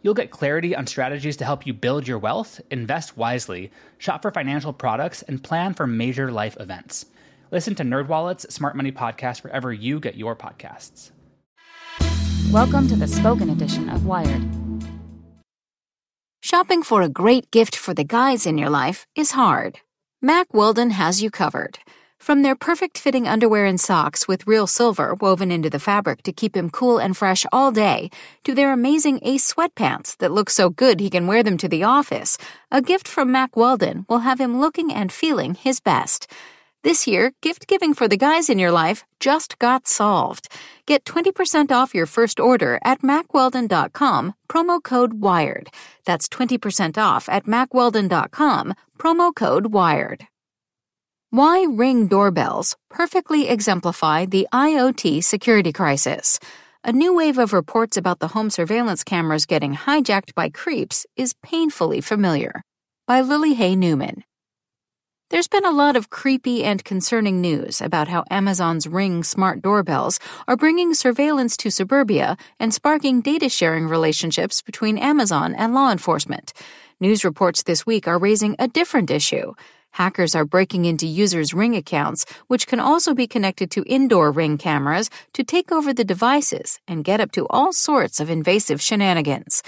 You'll get clarity on strategies to help you build your wealth, invest wisely, shop for financial products, and plan for major life events. Listen to NerdWallet's Smart Money Podcast wherever you get your podcasts. Welcome to the spoken edition of Wired. Shopping for a great gift for the guys in your life is hard. Mack Weldon has you covered. From their perfect fitting underwear and socks with real silver woven into the fabric to keep him cool and fresh all day, to their amazing Ace sweatpants that look so good he can wear them to the office, a gift from Mack Weldon will have him looking and feeling his best. This year, gift giving for the guys in your life just got solved. Get 20% off your first order at mackweldon.com, promo code WIRED. That's 20% off at mackweldon.com, promo code WIRED. Why Ring doorbells perfectly exemplify the IoT security crisis. A new wave of reports about the home surveillance cameras getting hijacked by creeps is painfully familiar. By Lily Hay Newman. There's been a lot of creepy and concerning news about how Amazon's Ring smart doorbells are bringing surveillance to suburbia and sparking data sharing relationships between Amazon and law enforcement. News reports this week are raising a different issue. Hackers are breaking into users' Ring accounts, which can also be connected to indoor Ring cameras, to take over the devices and get up to all sorts of invasive shenanigans.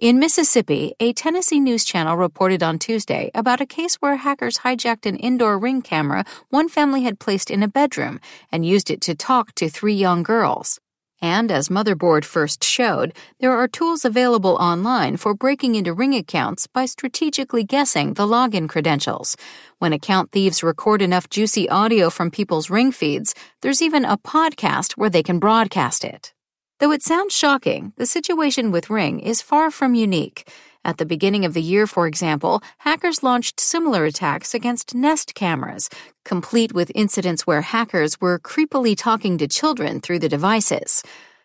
In Mississippi, a Tennessee news channel reported on Tuesday about a case where hackers hijacked an indoor ring camera one family had placed in a bedroom and used it to talk to three young girls. And as Motherboard first showed, there are tools available online for breaking into Ring accounts by strategically guessing the login credentials. When account thieves record enough juicy audio from people's Ring feeds, there's even a podcast where they can broadcast it. Though it sounds shocking, the situation with Ring is far from unique. At the beginning of the year, for example, hackers launched similar attacks against Nest cameras, complete with incidents where hackers were creepily talking to children through the devices.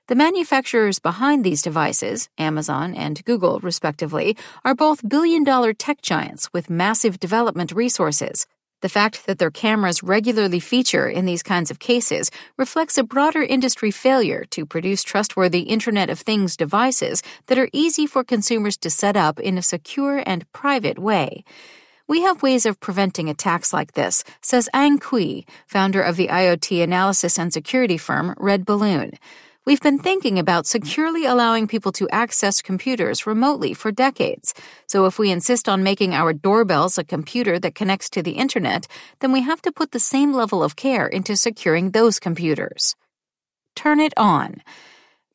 The manufacturers behind these devices, Amazon and Google respectively, are both billion dollar tech giants with massive development resources. The fact that their cameras regularly feature in these kinds of cases reflects a broader industry failure to produce trustworthy Internet of Things devices that are easy for consumers to set up in a secure and private way. We have ways of preventing attacks like this, says Ang Cui, founder of the IoT analysis and security firm Red Balloon. We've been thinking about securely allowing people to access computers remotely for decades. So if we insist on making our doorbells a computer that connects to the internet, then we have to put the same level of care into securing those computers. Turn it on.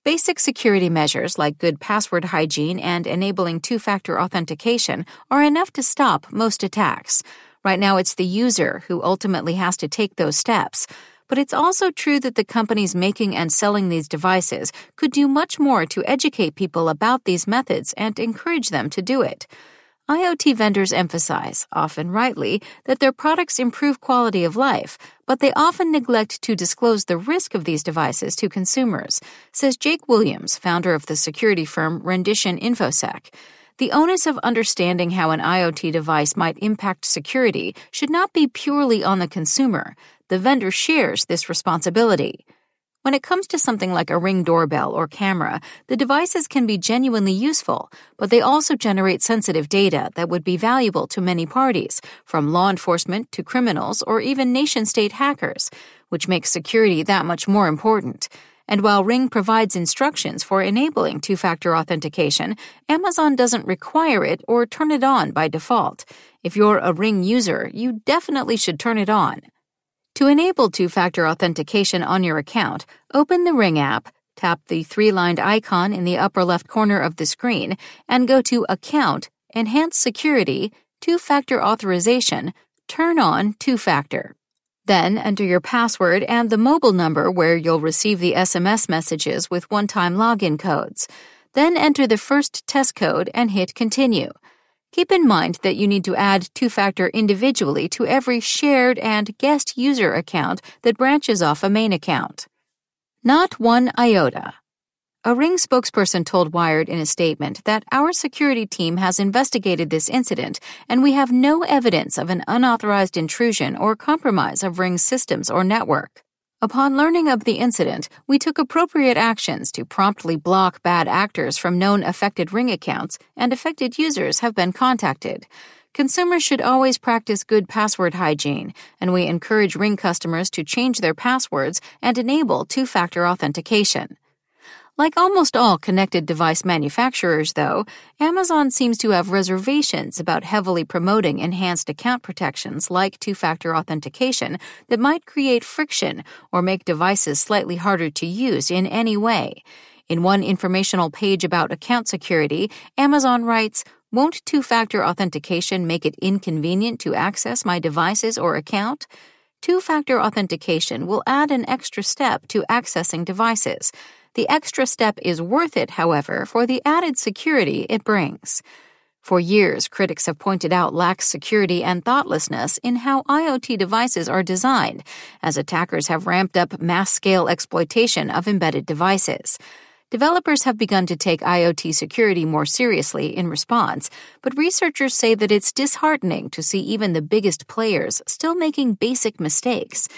Basic security measures like good password hygiene and enabling two factor authentication are enough to stop most attacks. Right now, it's the user who ultimately has to take those steps. But it's also true that the companies making and selling these devices could do much more to educate people about these methods and encourage them to do it. IoT vendors emphasize, often rightly, that their products improve quality of life, but they often neglect to disclose the risk of these devices to consumers, says Jake Williams, founder of the security firm Rendition InfoSec. The onus of understanding how an IoT device might impact security should not be purely on the consumer the vendor shares this responsibility. When it comes to something like a ring doorbell or camera, the devices can be genuinely useful, but they also generate sensitive data that would be valuable to many parties, from law enforcement to criminals or even nation state hackers, which makes security that much more important. And while Ring provides instructions for enabling two factor authentication, Amazon doesn't require it or turn it on by default. If you're a Ring user, you definitely should turn it on. To enable two factor authentication on your account, open the Ring app, tap the three lined icon in the upper left corner of the screen, and go to Account, Enhanced Security, Two Factor Authorization, Turn on Two Factor. Then enter your password and the mobile number where you'll receive the SMS messages with one time login codes. Then enter the first test code and hit Continue. Keep in mind that you need to add two factor individually to every shared and guest user account that branches off a main account. Not one iota. A Ring spokesperson told Wired in a statement that our security team has investigated this incident and we have no evidence of an unauthorized intrusion or compromise of Ring's systems or network. Upon learning of the incident, we took appropriate actions to promptly block bad actors from known affected Ring accounts, and affected users have been contacted. Consumers should always practice good password hygiene, and we encourage Ring customers to change their passwords and enable two factor authentication. Like almost all connected device manufacturers, though, Amazon seems to have reservations about heavily promoting enhanced account protections like two factor authentication that might create friction or make devices slightly harder to use in any way. In one informational page about account security, Amazon writes, Won't two factor authentication make it inconvenient to access my devices or account? Two factor authentication will add an extra step to accessing devices. The extra step is worth it, however, for the added security it brings. For years, critics have pointed out lax security and thoughtlessness in how IoT devices are designed, as attackers have ramped up mass scale exploitation of embedded devices. Developers have begun to take IoT security more seriously in response, but researchers say that it's disheartening to see even the biggest players still making basic mistakes.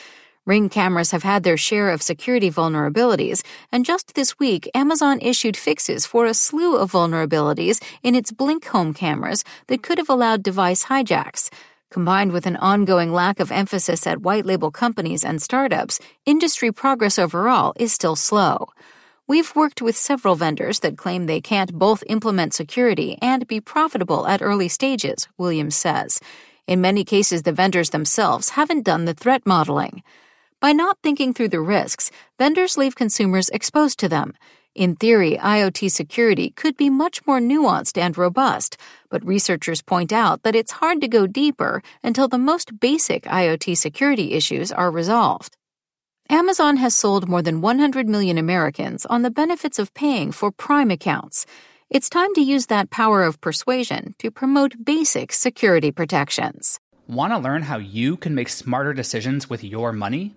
Ring cameras have had their share of security vulnerabilities, and just this week, Amazon issued fixes for a slew of vulnerabilities in its Blink home cameras that could have allowed device hijacks. Combined with an ongoing lack of emphasis at white label companies and startups, industry progress overall is still slow. We've worked with several vendors that claim they can't both implement security and be profitable at early stages, Williams says. In many cases, the vendors themselves haven't done the threat modeling. By not thinking through the risks, vendors leave consumers exposed to them. In theory, IoT security could be much more nuanced and robust, but researchers point out that it's hard to go deeper until the most basic IoT security issues are resolved. Amazon has sold more than 100 million Americans on the benefits of paying for Prime accounts. It's time to use that power of persuasion to promote basic security protections. Want to learn how you can make smarter decisions with your money?